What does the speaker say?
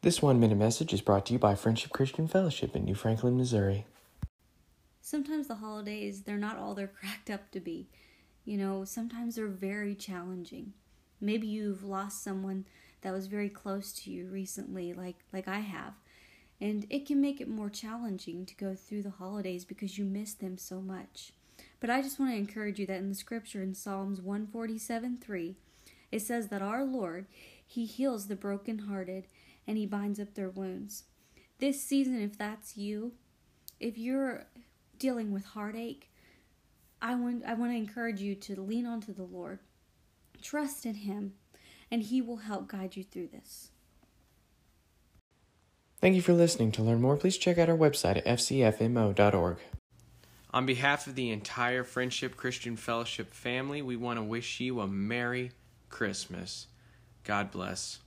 This one minute message is brought to you by Friendship Christian Fellowship in New Franklin, Missouri. Sometimes the holidays, they're not all they're cracked up to be. You know, sometimes they're very challenging. Maybe you've lost someone that was very close to you recently, like, like I have. And it can make it more challenging to go through the holidays because you miss them so much. But I just want to encourage you that in the scripture in Psalms 147 3, it says that our Lord, He heals the brokenhearted and He binds up their wounds. This season, if that's you, if you're dealing with heartache, I want, I want to encourage you to lean onto the Lord, trust in Him, and He will help guide you through this. Thank you for listening. To learn more, please check out our website at fcfmo.org. On behalf of the entire Friendship Christian Fellowship family, we want to wish you a Merry Christmas. God bless.